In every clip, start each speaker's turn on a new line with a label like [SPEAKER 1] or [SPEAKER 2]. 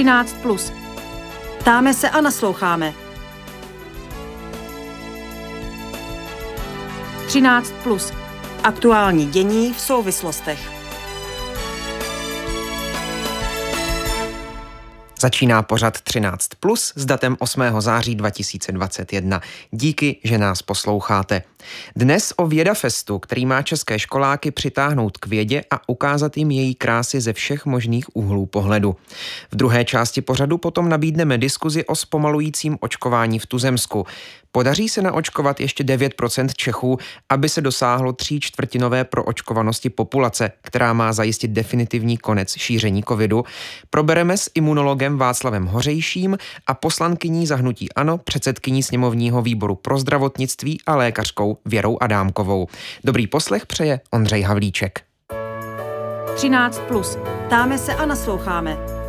[SPEAKER 1] 13. Plus.
[SPEAKER 2] Ptáme se a nasloucháme.
[SPEAKER 1] 13. Plus.
[SPEAKER 2] Aktuální dění v souvislostech.
[SPEAKER 3] Začíná pořad 13 plus s datem 8. září 2021. Díky, že nás posloucháte. Dnes o Vědafestu, který má české školáky přitáhnout k vědě a ukázat jim její krásy ze všech možných úhlů pohledu. V druhé části pořadu potom nabídneme diskuzi o zpomalujícím očkování v Tuzemsku. Podaří se naočkovat ještě 9% Čechů, aby se dosáhlo tří čtvrtinové proočkovanosti populace, která má zajistit definitivní konec šíření covidu. Probereme s imunologem Václavem Hořejším a poslankyní zahnutí ANO, předsedkyní sněmovního výboru pro zdravotnictví a lékařkou Věrou Adámkovou. Dobrý poslech přeje Ondřej Havlíček.
[SPEAKER 1] 13. Plus.
[SPEAKER 2] Ptáme se a nasloucháme.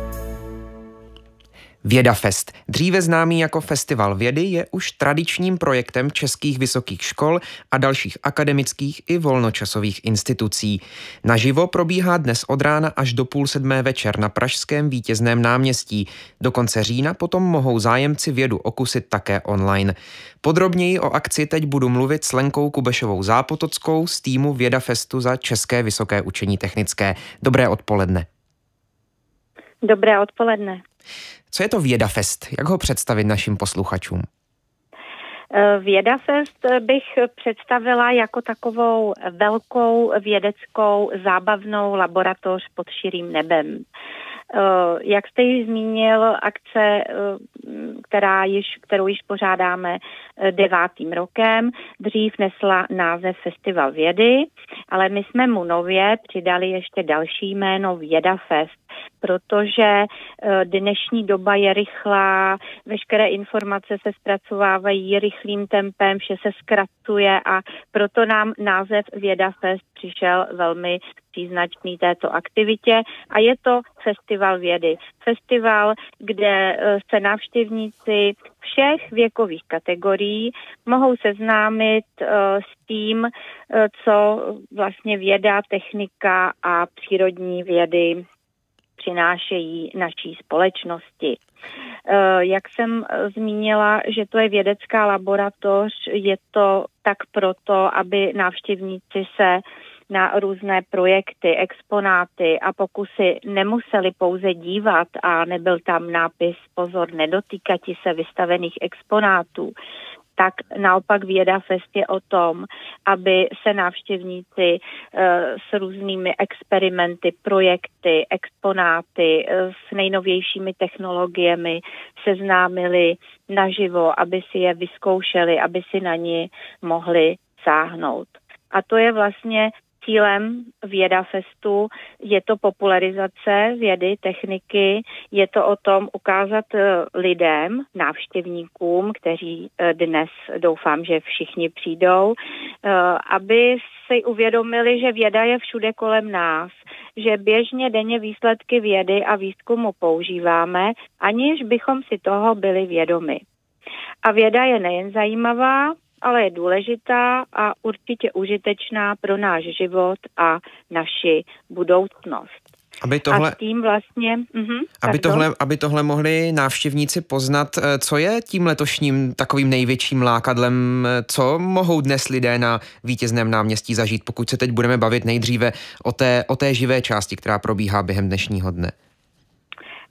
[SPEAKER 3] Vědafest, dříve známý jako Festival vědy, je už tradičním projektem českých vysokých škol a dalších akademických i volnočasových institucí. Naživo probíhá dnes od rána až do půl sedmé večer na Pražském vítězném náměstí. Do konce října potom mohou zájemci vědu okusit také online. Podrobněji o akci teď budu mluvit s Lenkou Kubešovou Zápotockou z týmu Vědafestu za České vysoké učení technické. Dobré odpoledne.
[SPEAKER 4] Dobré odpoledne.
[SPEAKER 3] Co je to Vědafest? Jak ho představit našim posluchačům?
[SPEAKER 4] Eh, Vědafest bych představila jako takovou velkou vědeckou zábavnou laboratoř pod širým nebem. Eh, jak jste již zmínil, akce, eh, která již, kterou již pořádáme devátým rokem, dřív nesla název Festival vědy, ale my jsme mu nově přidali ještě další jméno Vědafest protože eh, dnešní doba je rychlá, veškeré informace se zpracovávají rychlým tempem, vše se zkracuje a proto nám název Věda Fest přišel velmi příznačný této aktivitě a je to festival vědy. Festival, kde eh, se návštěvníci všech věkových kategorií mohou seznámit eh, s tím, co vlastně věda, technika a přírodní vědy přinášejí naší společnosti. Jak jsem zmínila, že to je vědecká laboratoř, je to tak proto, aby návštěvníci se na různé projekty, exponáty a pokusy nemuseli pouze dívat a nebyl tam nápis pozor nedotýkati se vystavených exponátů, tak naopak Věda Fest je o tom, aby se návštěvníci eh, s různými experimenty, projekty, exponáty, eh, s nejnovějšími technologiemi seznámili naživo, aby si je vyzkoušeli, aby si na ní mohli sáhnout. A to je vlastně Cílem Věda Festu je to popularizace vědy, techniky, je to o tom ukázat eh, lidem, návštěvníkům, kteří eh, dnes doufám, že všichni přijdou, eh, aby si uvědomili, že věda je všude kolem nás, že běžně denně výsledky vědy a výzkumu používáme, aniž bychom si toho byli vědomi. A věda je nejen zajímavá, ale je důležitá a určitě užitečná pro náš život a naši budoucnost.
[SPEAKER 3] Aby tohle,
[SPEAKER 4] a tím vlastně... Uh-huh,
[SPEAKER 3] aby, tohle, aby tohle mohli návštěvníci poznat, eh, co je tím letošním takovým největším lákadlem, eh, co mohou dnes lidé na vítězném náměstí zažít, pokud se teď budeme bavit nejdříve o té, o té živé části, která probíhá během dnešního dne.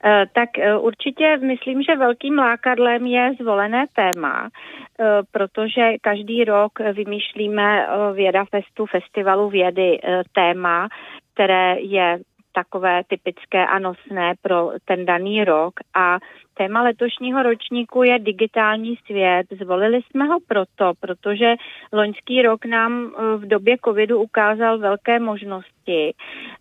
[SPEAKER 4] Eh, tak eh, určitě myslím, že velkým lákadlem je zvolené téma, eh, protože každý rok vymýšlíme Věda Festu, festivalu vědy téma, které je takové typické a nosné pro ten daný rok a Téma letošního ročníku je digitální svět. Zvolili jsme ho proto, protože loňský rok nám eh, v době covidu ukázal velké možnosti,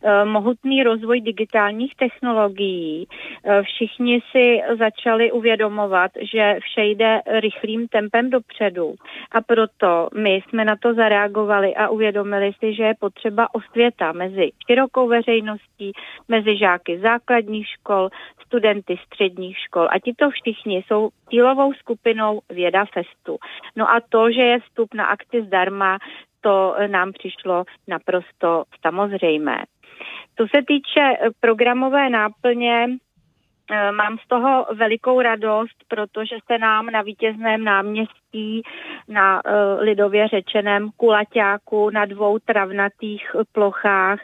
[SPEAKER 4] eh, mohutný rozvoj digitálních technologií. Eh, všichni si začali uvědomovat, že vše jde rychlým tempem dopředu a proto my jsme na to zareagovali a uvědomili si, že je potřeba osvěta mezi širokou veřejností, mezi žáky základních škol, studenty středních škol a tito všichni jsou cílovou skupinou Věda Festu. No a to, že je vstup na akci zdarma, to nám přišlo naprosto samozřejmé. Co se týče programové náplně, Eh, mám z toho velikou radost, protože se nám na vítězném náměstí na uh, lidově řečeném kulaťáku na dvou travnatých plochách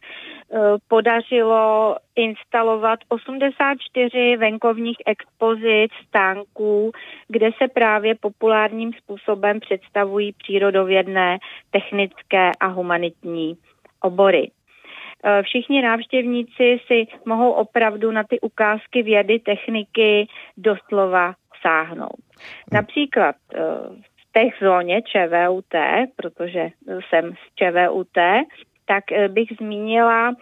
[SPEAKER 4] uh, podařilo instalovat 84 venkovních expozic stánků, kde se právě populárním způsobem představují přírodovědné, technické a humanitní obory. Eh, všichni návštěvníci si mohou opravdu na ty ukázky vědy, techniky doslova sáhnout. Například eh, v té zóně ČVUT, protože jsem z ČVUT, tak eh, bych zmínila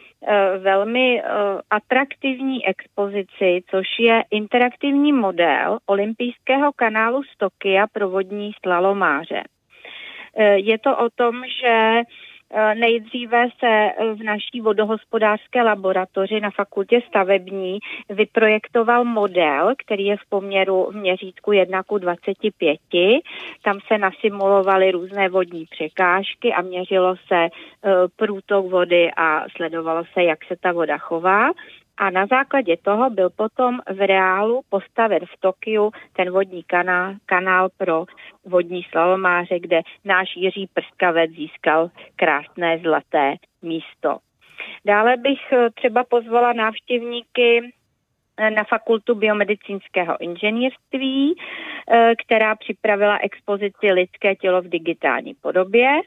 [SPEAKER 4] velmi atraktivní expozici, což je interaktivní model olympijského kanálu z Tokia pro vodní slalomáře. Je to o tom, že nejdříve se eh, v naší vodohospodářské laboratoři na fakultě stavební vyprojektoval model, který je v poměru v měřítku 1 k 25. Tam se nasimulovaly různé vodní překážky a měřilo se eh, průtok vody a sledovalo se, jak se ta voda chová a na základě toho byl potom v reálu postaven v Tokiu ten vodní kanál, kanál pro vodní slalomáře, kde náš Jiří Prskavec získal krásné zlaté místo. Dále bych eh, třeba pozvala návštěvníky eh, na fakultu biomedicínského inženýrství, eh, která připravila expozici Lidské tělo v digitální podobě.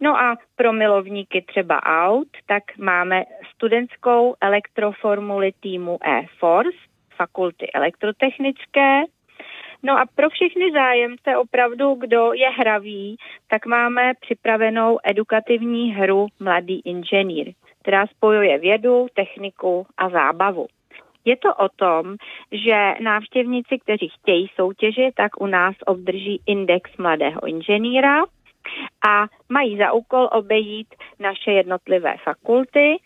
[SPEAKER 4] No a pro milovníky třeba aut, tak máme studentskou elektroformuli týmu e-Force, fakulty elektrotechnické. No a pro všechny zájemce opravdu, kdo je hravý, tak máme připravenou edukativní hru Mladý inženýr, která spojuje vědu, techniku a zábavu. Je to o tom, že návštěvníci, kteří chtějí soutěžit, tak u nás obdrží index mladého inženýra, a mají za úkol obejít naše jednotlivé fakulty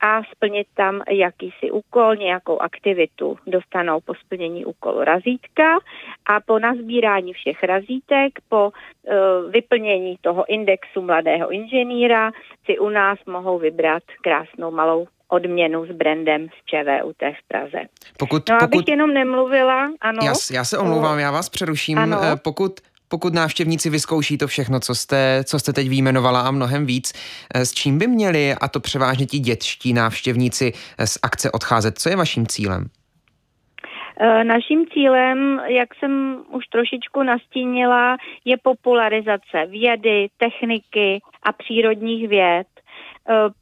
[SPEAKER 4] a splnit tam jakýsi úkol, nějakou aktivitu. Dostanou po splnění úkolu razítka a po nazbírání všech razítek, po uh, vyplnění toho indexu mladého inženýra si u nás mohou vybrat krásnou malou odměnu s brandem z ČVUT v Praze. Pokud, no, abych pokud... jenom nemluvila, ano.
[SPEAKER 3] Já, já se omlouvám, já vás přeruším. Ano. Eh, pokud pokud návštěvníci vyzkouší to všechno, co jste, co jste teď výjmenovala a mnohem víc, eh, s čím by měli, a to převážně ti dětští návštěvníci, eh, z akce odcházet? Co je vaším cílem?
[SPEAKER 4] Eh, naším cílem, jak jsem už trošičku nastínila, je popularizace vědy, techniky a přírodních věd,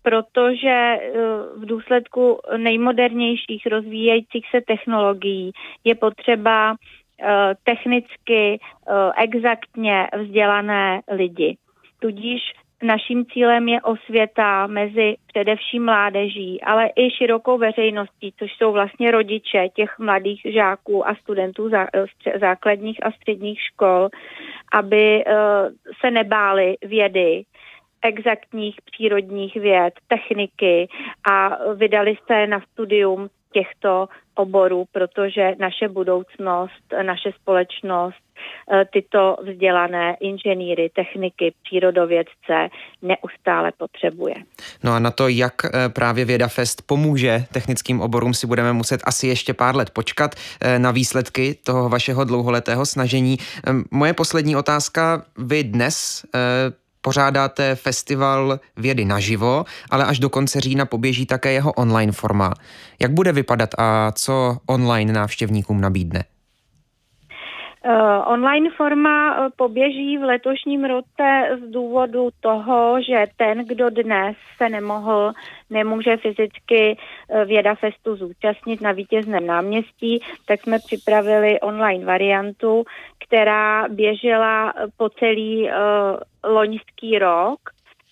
[SPEAKER 4] protože v důsledku nejmodernějších rozvíjejících se technologií je potřeba technicky, eh, exaktně vzdělané lidi. Tudíž naším cílem je osvěta mezi především mládeží, ale i širokou veřejností, což jsou vlastně rodiče těch mladých žáků a studentů eh, základních a středních škol, aby se nebáli vědy, exaktních přírodních věd, techniky a vydali se na studium těchto oborů, protože naše budoucnost, naše společnost eh, tyto vzdělané inženýry, techniky, přírodovědce neustále potřebuje.
[SPEAKER 3] No a na to, jak eh, právě Věda Fest pomůže technickým oborům, si budeme muset asi ještě pár let počkat eh, na výsledky toho vašeho dlouholetého snažení. Moje poslední otázka. Vy dnes pořádáte festival vědy naživo, ale až do konce října poběží také jeho online forma. Jak bude vypadat a co online návštěvníkům nabídne?
[SPEAKER 4] Uh, online forma uh, poběží v letošním roce z důvodu toho, že ten, kdo dnes se nemohl, nemůže fyzicky uh, Věda Festu zúčastnit na vítězném náměstí, tak jsme připravili online variantu, která běžela po celý loňský rok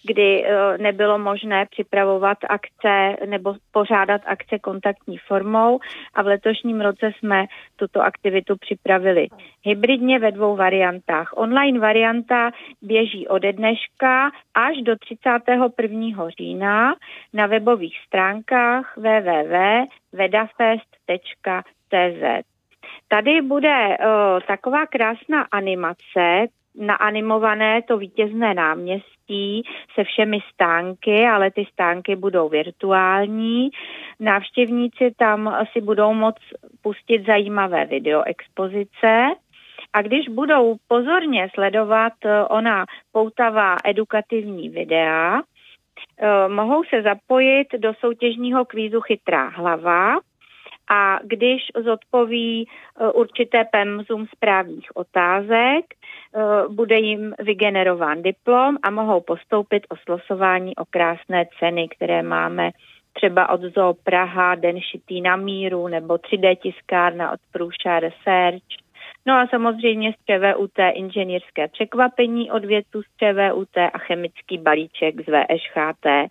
[SPEAKER 4] kdy eh, nebylo možné připravovat akce nebo pořádat akce kontaktní formou a v letošním roce jsme tuto aktivitu připravili hybridně ve dvou variantách. Online varianta běží ode dneška až do 31. října na webových stránkách www.vedafest.cz. Tady bude uh, taková krásná animace, naanimované to vítězné náměstí se všemi stánky, ale ty stánky budou virtuální. Návštěvníci tam si budou moct pustit zajímavé videoexpozice. A když budou pozorně sledovat eh, ona poutavá edukativní videa, mohou se zapojit do soutěžního kvízu Chytrá hlava a když zodpoví určité pemzum správných otázek, bude jim vygenerován diplom a mohou postoupit o slosování o krásné ceny, které máme třeba od Zoo Praha, Den šitý na míru nebo 3D tiskárna od Průša Research. No a samozřejmě z ČVUT inženýrské překvapení od vědců z ČVUT a chemický balíček z VŠHT.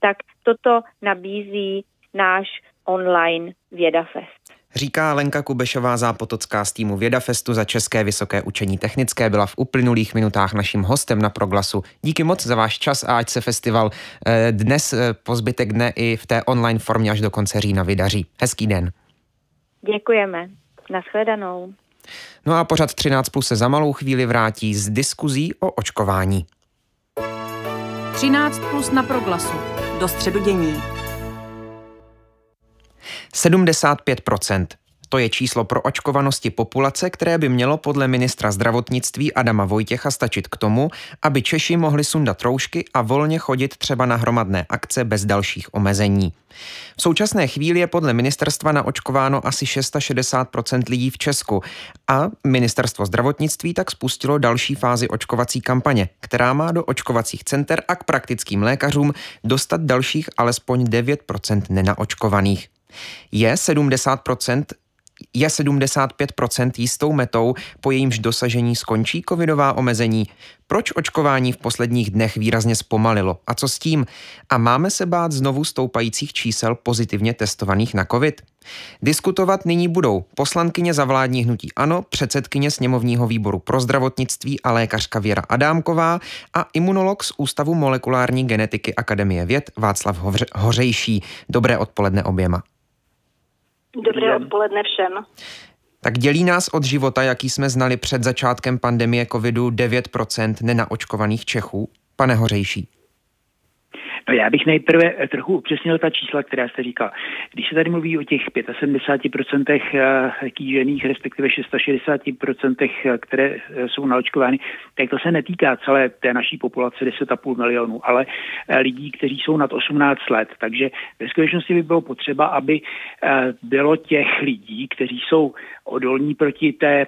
[SPEAKER 4] Tak toto nabízí náš online VědaFest.
[SPEAKER 3] Říká Lenka Kubešová Zápotocká z týmu Vědafestu za České vysoké učení technické. Byla v uplynulých minutách naším hostem na Proglasu. Díky moc za váš čas a ať se festival eh, dnes eh, po zbytek dne i v té online formě až do konce října vydaří. Hezký den.
[SPEAKER 4] Děkujeme. Naschledanou.
[SPEAKER 3] No a pořad 13 plus se za malou chvíli vrátí s diskuzí o očkování.
[SPEAKER 1] 13 plus na Proglasu.
[SPEAKER 2] Do středu dění.
[SPEAKER 3] 75% to je číslo pro očkovanosti populace, které by mělo podle ministra zdravotnictví Adama Vojtěcha stačit k tomu, aby Češi mohli sundat roušky a volně chodit třeba na hromadné akce bez dalších omezení. V současné chvíli je podle ministerstva naočkováno asi 660 lidí v Česku a ministerstvo zdravotnictví tak spustilo další fázi očkovací kampaně, která má do očkovacích center a k praktickým lékařům dostat dalších alespoň 9% nenaočkovaných. Je 70 je 75% jistou metou, po jejímž dosažení skončí covidová omezení? Proč očkování v posledních dnech výrazně zpomalilo? A co s tím? A máme se bát znovu stoupajících čísel pozitivně testovaných na covid? Diskutovat nyní budou poslankyně za vládní hnutí ANO, předsedkyně sněmovního výboru pro zdravotnictví a lékařka Věra Adámková a imunolog z Ústavu molekulární genetiky Akademie věd Václav Hořejší. Dobré odpoledne oběma.
[SPEAKER 5] Dobré odpoledne všem.
[SPEAKER 3] Tak dělí nás od života, jaký jsme znali před začátkem pandemie covidu 9% nenaočkovaných Čechů? Pane Hořejší.
[SPEAKER 6] Já bych nejprve eh, trochu upřesnil ta čísla, která jste říkal. Když se tady mluví o těch 75% eh, kýžených, respektive 660%, eh, které jsou naočkovány, tak to se netýká celé té naší populace 10,5 milionů, ale lidí, kteří jsou nad 18 let. Takže ve skutečnosti by bylo potřeba, aby bylo těch lidí, kteří jsou odolní proti té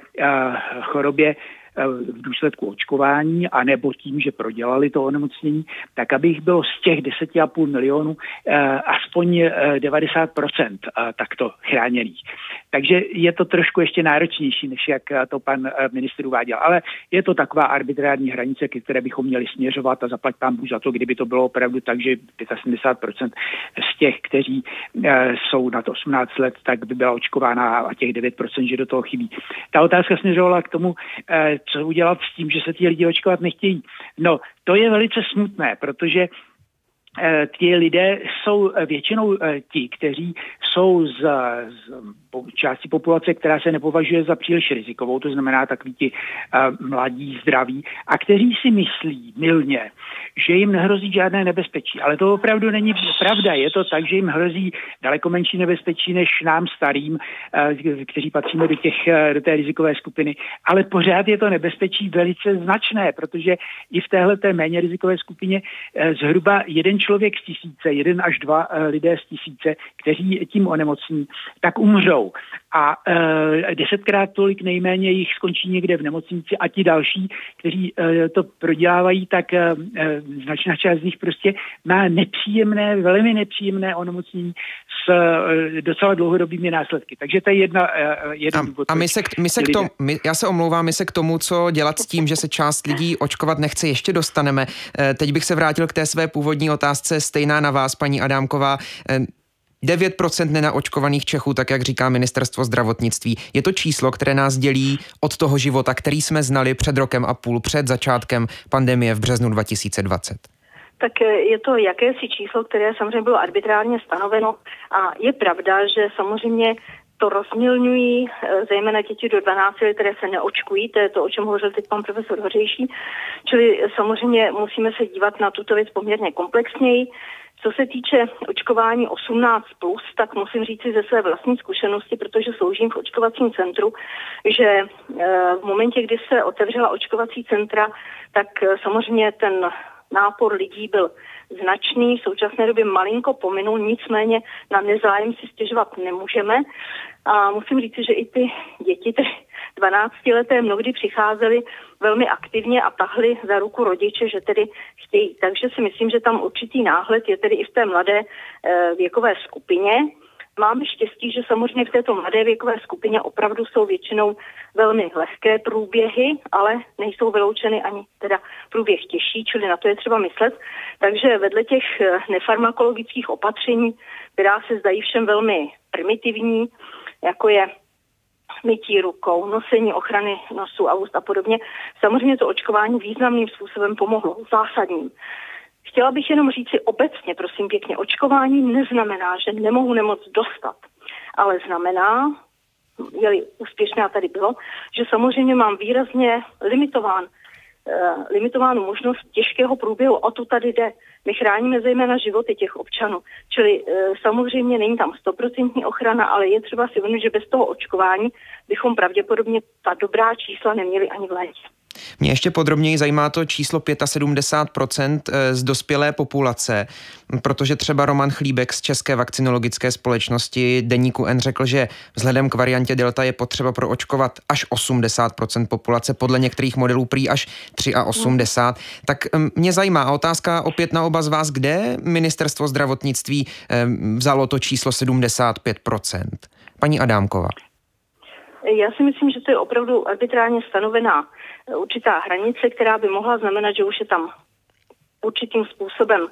[SPEAKER 6] chorobě, v důsledku očkování a nebo tím, že prodělali to onemocnění, tak aby jich bylo z těch 10,5 milionů eh, aspoň 90% eh, takto chráněných. Takže je to trošku ještě náročnější, než jak to pan ministr uváděl. Ale je to taková arbitrární hranice, ke které bychom měli směřovat a zaplať pán Bůh za to, kdyby to bylo opravdu tak, že 75% z těch, kteří jsou nad 18 let, tak by byla očkována a těch 9%, že do toho chybí. Ta otázka směřovala k tomu, co udělat s tím, že se ti lidi očkovat nechtějí. No, to je velice smutné, protože eh, ti lidé jsou většinou eh, ti, kteří jsou z, z části populace, která se nepovažuje za příliš rizikovou, to znamená takový ti uh, mladí, zdraví, a kteří si myslí milně, že jim nehrozí žádné nebezpečí. Ale to opravdu není pravda. Je to tak, že jim hrozí daleko menší nebezpečí než nám starým, uh, kteří patříme do, těch, uh, do té rizikové skupiny. Ale pořád je to nebezpečí velice značné, protože i v téhle té méně rizikové skupině zhruba jeden člověk z tisíce, jeden až dva lidé z tisíce, kteří tím onemocní, tak umřou umřou. A e, desetkrát tolik nejméně jich skončí někde v nemocnici a ti další, kteří e, to prodělávají, tak e, e, značná část z nich prostě má nepříjemné, velmi nepříjemné onemocnění s e, docela dlouhodobými následky. Takže to je jedna, e, jeden
[SPEAKER 3] a, důvod. A my se, k, my se k tomu, my, já se omlouvám, my se k tomu, co dělat s tím, že se část lidí očkovat nechce, ještě dostaneme. E, teď bych se vrátil k té své původní otázce, stejná na vás, paní Adámková. E, 9% nenaočkovaných Čechů, tak jak říká ministerstvo zdravotnictví. Je to číslo, které nás dělí od toho života, který jsme znali před rokem a půl, před začátkem pandemie v březnu 2020
[SPEAKER 5] tak eh, je to jakési číslo, které samozřejmě bylo arbitrárně stanoveno a je pravda, že samozřejmě to rozmělňují eh, zejména děti do 12 let, které se neočkují, to je to, o čem hovořil teď pan profesor Hořejší. Čili samozřejmě musíme se dívat na tuto věc poměrně komplexněji. Co se týče očkování 18+, plus, tak musím říct si ze své vlastní zkušenosti, protože sloužím v očkovacím centru, že eh, v momentě, kdy se otevřela očkovací centra, tak eh, samozřejmě ten nápor lidí byl značný, v současné době malinko pominul, nicméně na nezájem si stěžovat nemůžeme. A musím říct, že i ty děti, ty 12 leté mnohdy přicházely velmi aktivně a tahli za ruku rodiče, že tedy chtějí. Takže si myslím, že tam určitý náhled je tedy i v té mladé eh, věkové skupině. Máme štěstí, že samozřejmě v této mladé věkové skupině opravdu jsou většinou velmi lehké průběhy, ale nejsou vyloučeny ani teda průběh těžší, čili na to je třeba myslet. Takže vedle těch eh, nefarmakologických opatření, která se zdají všem velmi primitivní, jako je mytí rukou, nosení ochrany nosu a úst a podobně. Samozřejmě to očkování významným způsobem pomohlo, zásadním. Chtěla bych jenom říct si obecně, prosím pěkně, očkování neznamená, že nemohu nemoc dostat, ale znamená, je úspěšná tady bylo, že samozřejmě mám výrazně limitován limitovánu možnost těžkého průběhu. O to tady jde. My chráníme zejména životy těch občanů. Čili uh, samozřejmě není tam stoprocentní ochrana, ale je třeba si uvědomit, že bez toho očkování bychom pravděpodobně ta dobrá čísla neměli ani v létě.
[SPEAKER 3] Mě ještě podrobněji zajímá to číslo 75% eh, z dospělé populace, protože třeba Roman Chlíbek z České vakcinologické společnosti Deníku N řekl, že vzhledem k variantě Delta je potřeba proočkovat až 80% populace, podle některých modelů prý až 83. Tak mě zajímá otázka opět na oba z vás, kde ministerstvo zdravotnictví vzalo to číslo 75%? Paní Adámková.
[SPEAKER 5] Já si myslím, že to je opravdu arbitrálně stanovená určitá hranice, která by mohla znamenat, že už je tam určitým způsobem,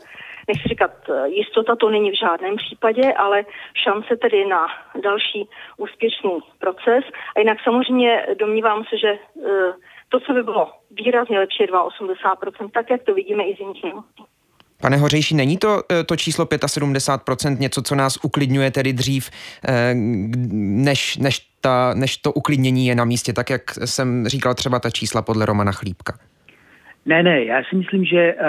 [SPEAKER 5] nechci říkat jistota, to není v žádném případě, ale šance tedy na další úspěšný proces. A jinak samozřejmě domnívám se, že eh, to, co by bylo výrazně lepší, je 82%, tak jak to vidíme i z jiných.
[SPEAKER 3] Pane Hořejší, není to eh, to číslo 75% něco, co nás uklidňuje tedy dřív, eh, než, než, ta, než to uklidnění je na místě, tak jak jsem říkal třeba ta čísla podle Romana Chlípka?
[SPEAKER 6] Ne, ne, já si myslím, že uh,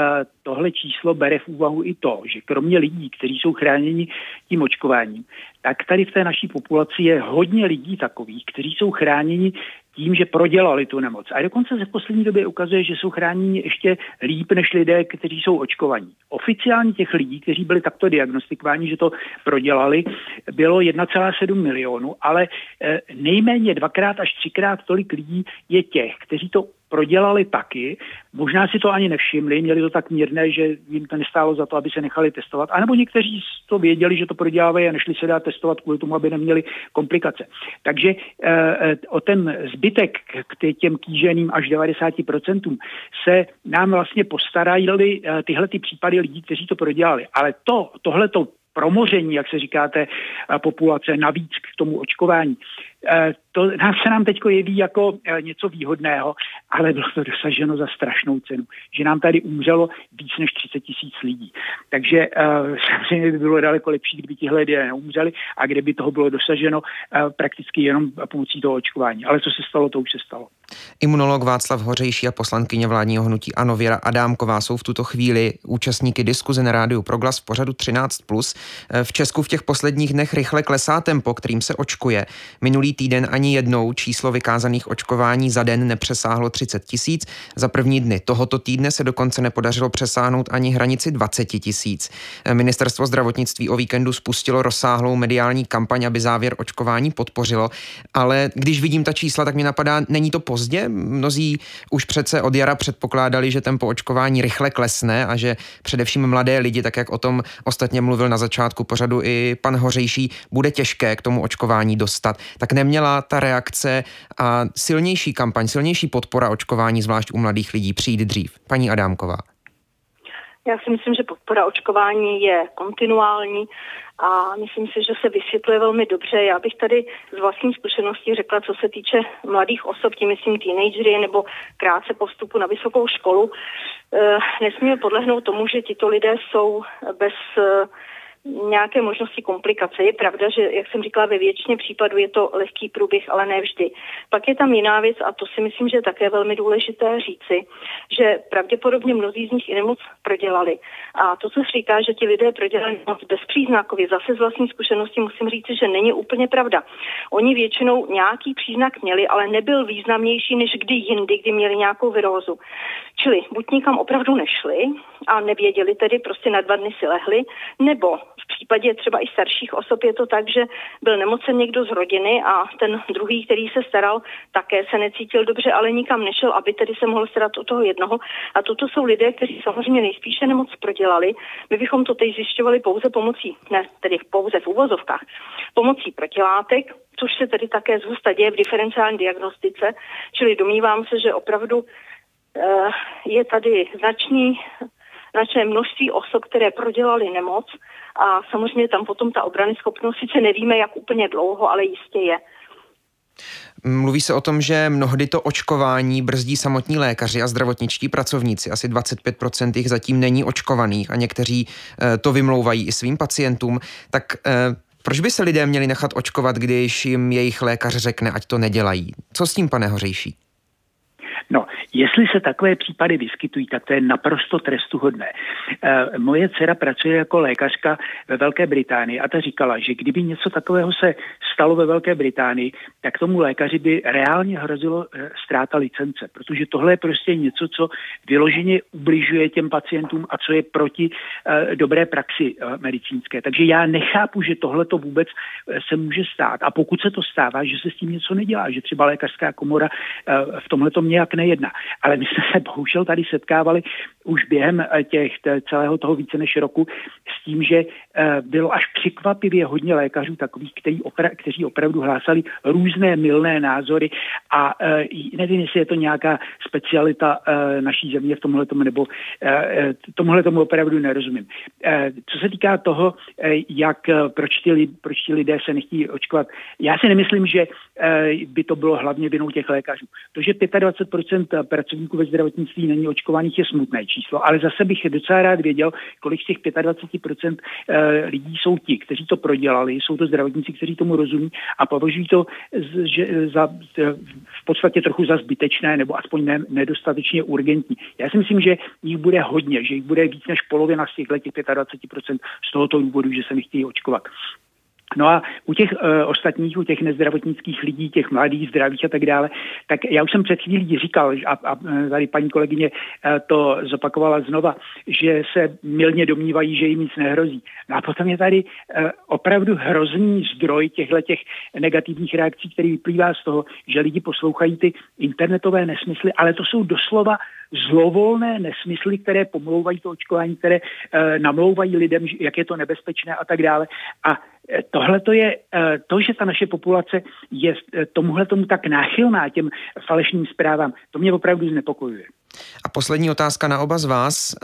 [SPEAKER 6] tohle číslo bere v úvahu i to, že kromě lidí, kteří jsou chráněni tím očkováním, tak tady v té naší populaci je hodně lidí takových, kteří jsou chráněni tím, že prodělali tu nemoc. A dokonce se v poslední době ukazuje, že jsou chráněni ještě líp než lidé, kteří jsou očkovaní. Oficiálně těch lidí, kteří byli takto diagnostikováni, že to prodělali, bylo 1,7 milionů, ale eh, nejméně dvakrát až třikrát tolik lidí je těch, kteří to prodělali taky, možná si to ani nevšimli, měli to tak mírné, že jim to nestálo za to, aby se nechali testovat, anebo někteří to věděli, že to prodělávají a nešli se dát testovat kvůli tomu, aby neměli komplikace. Takže e, o ten zbytek k těm kýženým až 90% se nám vlastně postarají e, tyhle ty případy lidí, kteří to prodělali. Ale to, tohle to promoření, jak se říkáte, populace navíc k tomu očkování, Eh, to nás se nám teď jeví jako eh, něco výhodného, ale bylo to dosaženo za strašnou cenu, že nám tady umřelo víc než 30 tisíc lidí. Takže uh, samozřejmě by bylo daleko lepší, kdyby tihle lidé neumřeli a kdyby toho bylo dosaženo prakticky jenom pomocí toho očkování. Ale co se stalo, to už se stalo.
[SPEAKER 3] Imunolog Václav Hořejší a poslankyně vládního hnutí Ano Věra Adámková jsou v tuto chvíli účastníky diskuze na rádiu Proglas v pořadu 13+. V Česku v těch posledních dnech rychle klesá tempo, kterým se očkuje. Minulý týden ani jednou číslo vykázaných očkování za den nepřesáhlo 30 tisíc. Za první dny tohoto týdne se dokonce nepodařilo přesáhnout ani hranici 20 tisíc. Ministerstvo zdravotnictví o víkendu spustilo rozsáhlou mediální kampaň, aby závěr očkování podpořilo, ale když vidím ta čísla, tak mi napadá, není to pozdě? Mnozí už přece od jara předpokládali, že tempo očkování rychle klesne a že především mladé lidi, tak jak o tom ostatně mluvil na začátku pořadu i pan Hořejší, bude těžké k tomu očkování dostat. Tak neměla ta reakce a silnější kampaň, silnější podpora očkování, zvlášť u mladých lidí, přijít dřív? Paní Adámková.
[SPEAKER 5] Já si myslím, že podpora očkování je kontinuální a myslím si, že se vysvětluje velmi dobře. Já bych tady z vlastní zkušenosti řekla, co se týče mladých osob, tím myslím teenagery nebo krátce postupu na vysokou školu. E, nesmíme podlehnout tomu, že tito lidé jsou bez e, nějaké možnosti komplikace. Je pravda, že, jak jsem říkala, ve většině případů je to lehký průběh, ale ne vždy. Pak je tam jiná věc, a to si myslím, že je také velmi důležité říci, že pravděpodobně mnozí z nich i nemoc prodělali. A to, co se říká, že ti lidé prodělali moc bezpříznakově, zase z vlastní zkušenosti musím říct, že není úplně pravda. Oni většinou nějaký příznak měli, ale nebyl významnější než kdy jindy, kdy měli nějakou virózu. Čili buď nikam opravdu nešli a nevěděli tedy, prostě na dva dny si lehli, nebo případě třeba i starších osob je to tak, že byl nemocen někdo z rodiny a ten druhý, který se staral, také se necítil dobře, ale nikam nešel, aby tedy se mohl starat o toho jednoho. A toto jsou lidé, kteří samozřejmě nejspíše nemoc prodělali. My bychom to teď zjišťovali pouze pomocí, ne tedy pouze v úvozovkách, pomocí protilátek, což se tedy také zhusta děje v diferenciální diagnostice, čili domnívám se, že opravdu eh, je tady značný značné množství osob, které prodělali nemoc a samozřejmě tam potom ta obrany schopnost, sice nevíme, jak úplně dlouho, ale jistě je.
[SPEAKER 3] Mluví se o tom, že mnohdy to očkování brzdí samotní lékaři a zdravotničtí pracovníci. Asi 25% jich zatím není očkovaných a někteří eh, to vymlouvají i svým pacientům. Tak eh, proč by se lidé měli nechat očkovat, když jim jejich lékař řekne, ať to nedělají? Co s tím, pane Hořejší?
[SPEAKER 6] No, jestli se takové případy vyskytují, tak to je naprosto trestuhodné. E, moje dcera pracuje jako lékařka ve Velké Británii a ta říkala, že kdyby něco takového se stalo ve Velké Británii, tak tomu lékaři by reálně hrozilo e, ztráta licence, protože tohle je prostě něco, co vyloženě ubližuje těm pacientům a co je proti e, dobré praxi medicínské. Takže já nechápu, že tohle to vůbec se může stát. A pokud se to stává, že se s tím něco nedělá, že třeba lékařská komora v tomhle tom nějak nejedná. Ale my jsme se bohužel tady setkávali už během eh, těch celého toho více než roku s tím, že eh, bylo až překvapivě hodně lékařů takových, kteří, opra- kteří opravdu hlásali různé milné názory a eh, nevím, jestli je to nějaká specialita naší země v tomhle tomu, nebo tomuhle tomu opravdu nerozumím. Co se týká toho, jak, proč ty, proč ti lidé se nechtějí očkovat, já si nemyslím, že by to bylo hlavně vinou těch lékařů. To, že 25% pracovníků ve zdravotnictví není očkovaných, je smutné číslo, ale zase bych docela rád věděl, kolik z těch 25% eh, lidí jsou ti, kteří to prodělali, jsou to zdravotníci, kteří tomu rozumí a považují to že za, v podstatě trochu za zbytečné nebo aspoň ne, nedostatečně urgentní. Já si myslím, že jich bude hodně, že jich bude víc než polovina z těchto 25% z tohoto důvodu, že se nechtějí očkovat. No a u těch uh, ostatních, u těch nezdravotnických lidí, těch mladých, zdravých a tak dále, tak já už jsem před chvílí říkal, a, a e, tady paní kolegyně uh, to zopakovala znova, že se milně domnívají, že jim nic nehrozí. No a potom je tady uh, opravdu hrozný zdroj těchto těch negativních reakcí, který vyplývá z toho, že lidi poslouchají ty internetové nesmysly, ale to jsou doslova zlovolné nesmysly, které pomlouvají to očkování, které uh, namlouvají lidem, jak je to nebezpečné a tak dále. A tohle to je eh, to, že ta naše populace je eh, tomuhle tomu tak náchylná těm falešným zprávám, to mě opravdu znepokojuje.
[SPEAKER 3] A poslední otázka na oba z vás.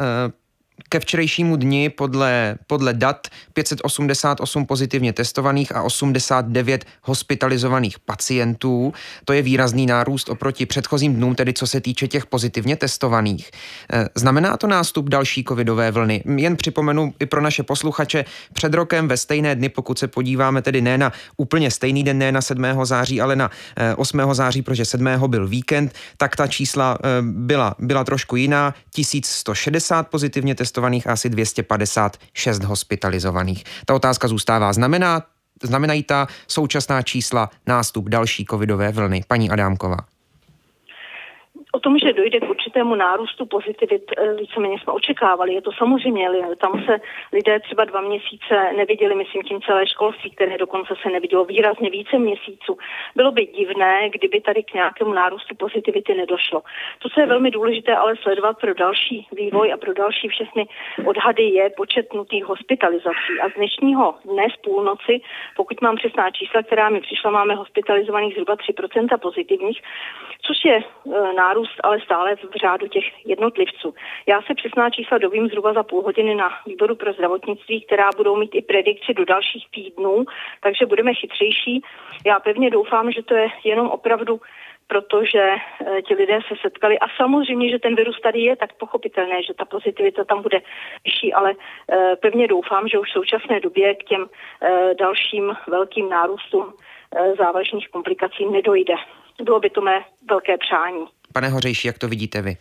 [SPEAKER 3] Ke včerejšímu dni podle, podle dat 588 pozitivně testovaných a 89 hospitalizovaných pacientů. To je výrazný nárůst oproti předchozím dnům, tedy co se týče těch pozitivně testovaných. Eh, znamená to nástup další covidové vlny? Jen připomenu i pro naše posluchače, před rokem ve stejné dny, pokud se podíváme tedy ne na úplně stejný den, ne na 7. září, ale na 8. Eh, září, protože 7. byl víkend, tak ta čísla eh, byla, byla trošku jiná. 1160 pozitivně testovaných testovaných a asi 256 hospitalizovaných. Ta otázka zůstává. Znamená, znamenají ta současná čísla nástup další covidové vlny? Paní Adámková.
[SPEAKER 5] O tom, že dojde k určitému nárůstu pozitivit, eh, víceméně jsme očekávali. Je to samozřejmě, tam se lidé třeba dva měsíce neviděli, myslím tím celé školství, které dokonce se nevidělo výrazně více měsíců. Bylo by divné, kdyby tady k nějakému nárůstu pozitivity nedošlo. To, co je velmi důležité ale sledovat pro další vývoj a pro další všechny odhady, je počet nutých hospitalizací. A z dnešního dne z půlnoci, pokud mám přesná čísla, která mi přišla, máme hospitalizovaných zhruba 3% pozitivních, což je e, nárůst ale stále v řádu těch jednotlivců. Já se přesná čísla dovím zhruba za půl hodiny na výboru pro zdravotnictví, která budou mít i predikci do dalších týdnů, takže budeme chytřejší. Já pevně doufám, že to je jenom opravdu protože eh, ti lidé se setkali a samozřejmě, že ten virus tady je, tak pochopitelné, že ta pozitivita tam bude vyšší, ale eh, pevně doufám, že už v současné době k těm dalším velkým nárůstům závažných komplikací nedojde. Bylo by to mé velké přání.
[SPEAKER 3] Pane Hořejší, jak to vidíte vy?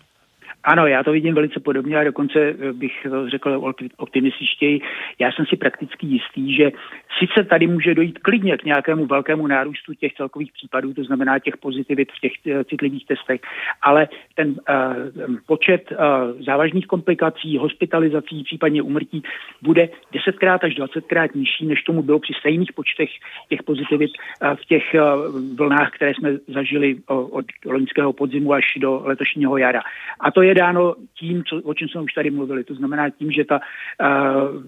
[SPEAKER 6] Ano, já to vidím velice podobně a dokonce eh, bych to řekl optimističtěji. Já jsem si prakticky jistý, že sice tady může dojít klidně k nějakému velkému nárůstu těch celkových případů, to znamená těch pozitivit v těch eh, citlivých testech, ale ten uh, počet uh, závažných komplikací, hospitalizací, případně umrtí bude desetkrát až dvacetkrát nižší, než tomu bylo při stejných počtech těch pozitivit uh, v těch uh, vlnách, které jsme zažili od loňského podzimu až do letošního jara. A to je dáno tím, co, o čem jsme už tady mluvili. To znamená tím, že ta uh,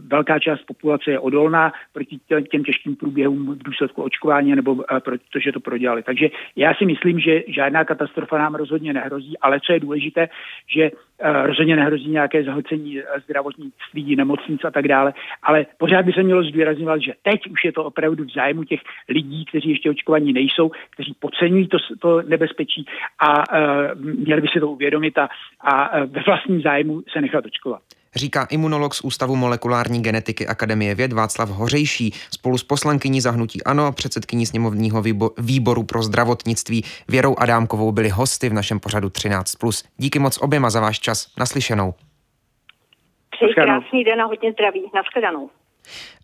[SPEAKER 6] velká část populace je odolná proti těm těžkým průběhům v důsledku očkování nebo uh, protože to prodělali. Takže já si myslím, že žádná katastrofa nám rozhodně nehrozí, ale co je důležité, že rozhodně nehrozí nějaké zahlcení zdravotnictví, nemocnic a tak dále, ale pořád by se mělo zdůrazňovat, že teď už je to opravdu v zájmu těch lidí, kteří ještě očkovaní nejsou, kteří podceňují to, to nebezpečí a uh, měli by si to uvědomit a, a ve vlastním zájmu se nechat očkovat.
[SPEAKER 3] Říká imunolog z Ústavu molekulární genetiky Akademie věd Václav Hořejší spolu s poslankyní zahnutí ANO, předsedkyní sněmovního výboru pro zdravotnictví Věrou Adámkovou byli hosty v našem pořadu 13+. Díky moc oběma za váš čas. Naslyšenou.
[SPEAKER 5] Přeji krásný den a hodně zdraví. Naschledanou.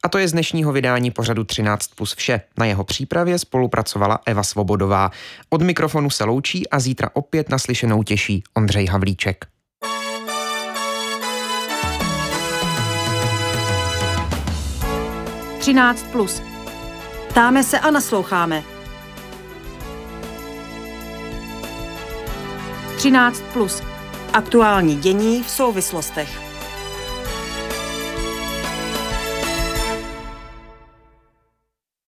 [SPEAKER 3] A to je z dnešního vydání pořadu 13 plus vše. Na jeho přípravě spolupracovala Eva Svobodová. Od mikrofonu se loučí a zítra opět naslyšenou těší Ondřej Havlíček.
[SPEAKER 1] Třináct plus.
[SPEAKER 2] Ptáme se a nasloucháme.
[SPEAKER 1] 13 plus.
[SPEAKER 2] Aktuální dění v souvislostech.